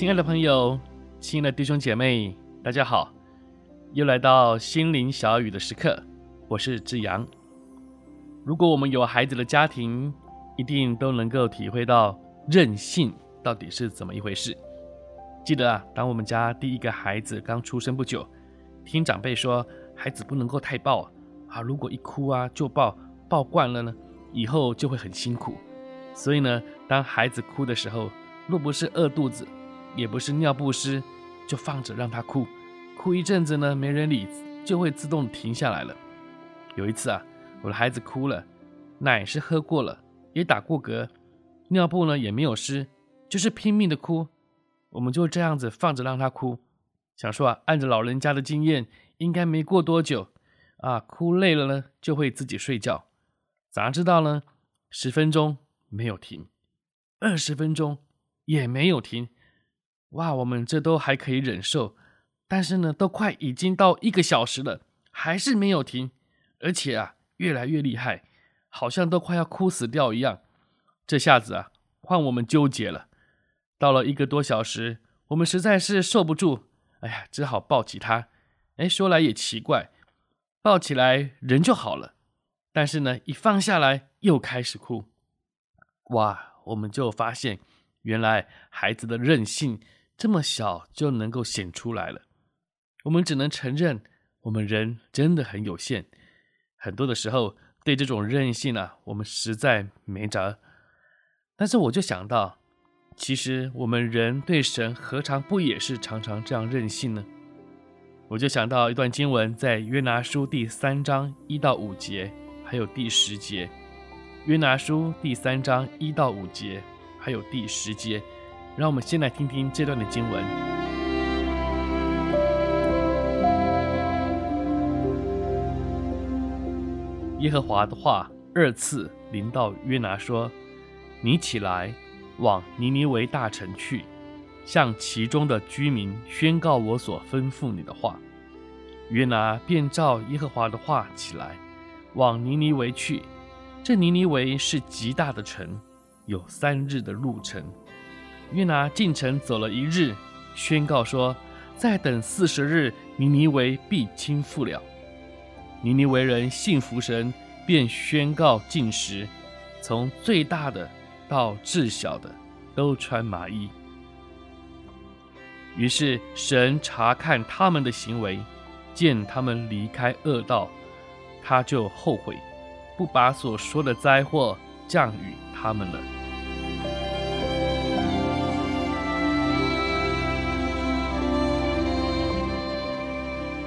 亲爱的朋友，亲爱的弟兄姐妹，大家好！又来到心灵小雨的时刻，我是志阳。如果我们有孩子的家庭，一定都能够体会到任性到底是怎么一回事。记得啊，当我们家第一个孩子刚出生不久，听长辈说，孩子不能够太抱啊，如果一哭啊就抱，抱惯了呢，以后就会很辛苦。所以呢，当孩子哭的时候，若不是饿肚子，也不是尿不湿，就放着让他哭，哭一阵子呢，没人理，就会自动停下来了。有一次啊，我的孩子哭了，奶是喝过了，也打过嗝，尿布呢也没有湿，就是拼命的哭。我们就这样子放着让他哭，想说啊，按着老人家的经验，应该没过多久啊，哭累了呢就会自己睡觉。咋知道呢？十分钟没有停，二十分钟也没有停。哇，我们这都还可以忍受，但是呢，都快已经到一个小时了，还是没有停，而且啊，越来越厉害，好像都快要哭死掉一样。这下子啊，换我们纠结了。到了一个多小时，我们实在是受不住，哎呀，只好抱起他。哎，说来也奇怪，抱起来人就好了，但是呢，一放下来又开始哭。哇，我们就发现，原来孩子的任性。这么小就能够显出来了，我们只能承认，我们人真的很有限。很多的时候，对这种任性啊，我们实在没辙。但是我就想到，其实我们人对神何尝不也是常常这样任性呢？我就想到一段经文，在约拿书第三章一到五节，还有第十节。约拿书第三章一到五节，还有第十节。让我们先来听听这段的经文。耶和华的话二次临到约拿说：“你起来，往尼尼微大城去，向其中的居民宣告我所吩咐你的话。”约拿便照耶和华的话起来，往尼尼微去。这尼尼微是极大的城，有三日的路程。约拿进城走了一日，宣告说：“再等四十日，尼尼微必倾覆了。”尼尼微人信服神，便宣告禁食，从最大的到至小的都穿麻衣。于是神查看他们的行为，见他们离开恶道，他就后悔，不把所说的灾祸降与他们了。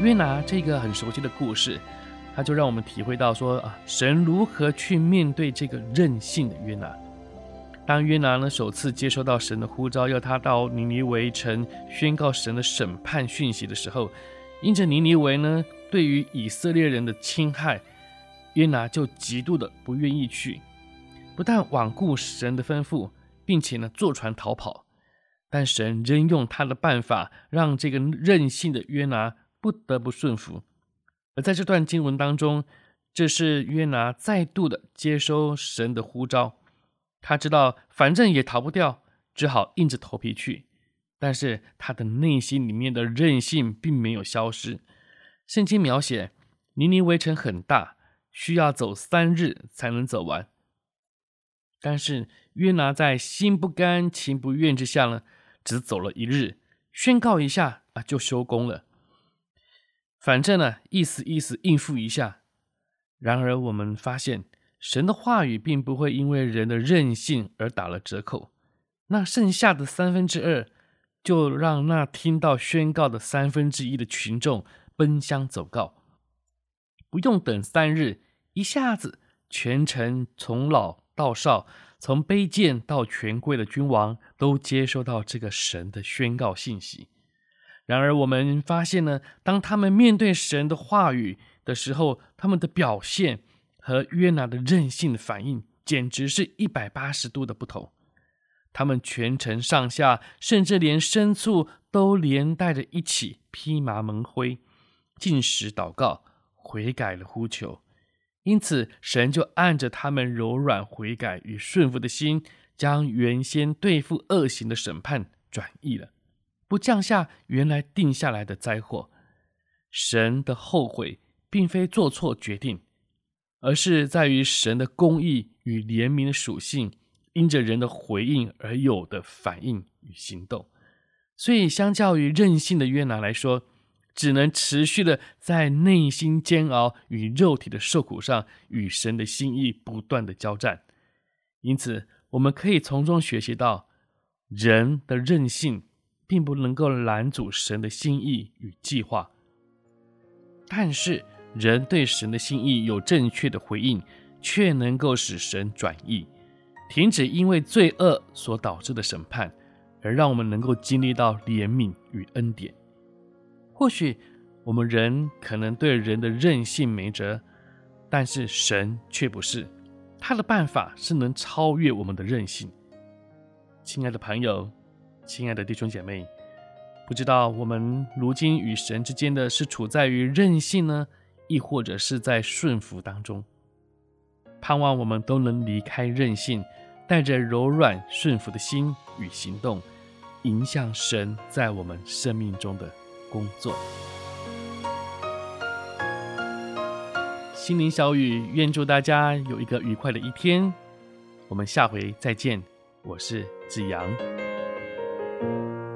约拿这个很熟悉的故事，他就让我们体会到说啊，神如何去面对这个任性的约拿。当约拿呢首次接收到神的呼召，要他到尼尼微城宣告神的审判讯息的时候，因着尼尼微呢对于以色列人的侵害，约拿就极度的不愿意去，不但罔顾神的吩咐，并且呢坐船逃跑。但神仍用他的办法，让这个任性的约拿。不得不顺服，而在这段经文当中，这是约拿再度的接收神的呼召。他知道反正也逃不掉，只好硬着头皮去。但是他的内心里面的任性并没有消失。圣经描写尼尼微城很大，需要走三日才能走完。但是约拿在心不甘情不愿之下呢，只走了一日，宣告一下啊，就收工了。反正呢，意思意思应付一下。然而，我们发现神的话语并不会因为人的任性而打了折扣。那剩下的三分之二，就让那听到宣告的三分之一的群众奔相走告，不用等三日，一下子全城从老到少，从卑贱到权贵的君王，都接收到这个神的宣告信息。然而，我们发现呢，当他们面对神的话语的时候，他们的表现和约拿的任性的反应，简直是一百八十度的不同。他们全城上下，甚至连牲畜都连带着一起披麻蒙灰，禁食祷告，悔改了呼求。因此，神就按着他们柔软悔改与顺服的心，将原先对付恶行的审判转移了。不降下原来定下来的灾祸，神的后悔并非做错决定，而是在于神的公义与怜悯的属性，因着人的回应而有的反应与行动。所以，相较于任性的约拿来说，只能持续的在内心煎熬与肉体的受苦上，与神的心意不断的交战。因此，我们可以从中学习到人的任性。并不能够拦阻神的心意与计划，但是人对神的心意有正确的回应，却能够使神转意，停止因为罪恶所导致的审判，而让我们能够经历到怜悯与恩典。或许我们人可能对人的任性没辙，但是神却不是，他的办法是能超越我们的任性。亲爱的朋友。亲爱的弟兄姐妹，不知道我们如今与神之间的是处在于任性呢，亦或者是在顺服当中？盼望我们都能离开任性，带着柔软顺服的心与行动，迎向神在我们生命中的工作。心灵小雨，愿祝大家有一个愉快的一天。我们下回再见，我是子阳。Thank you.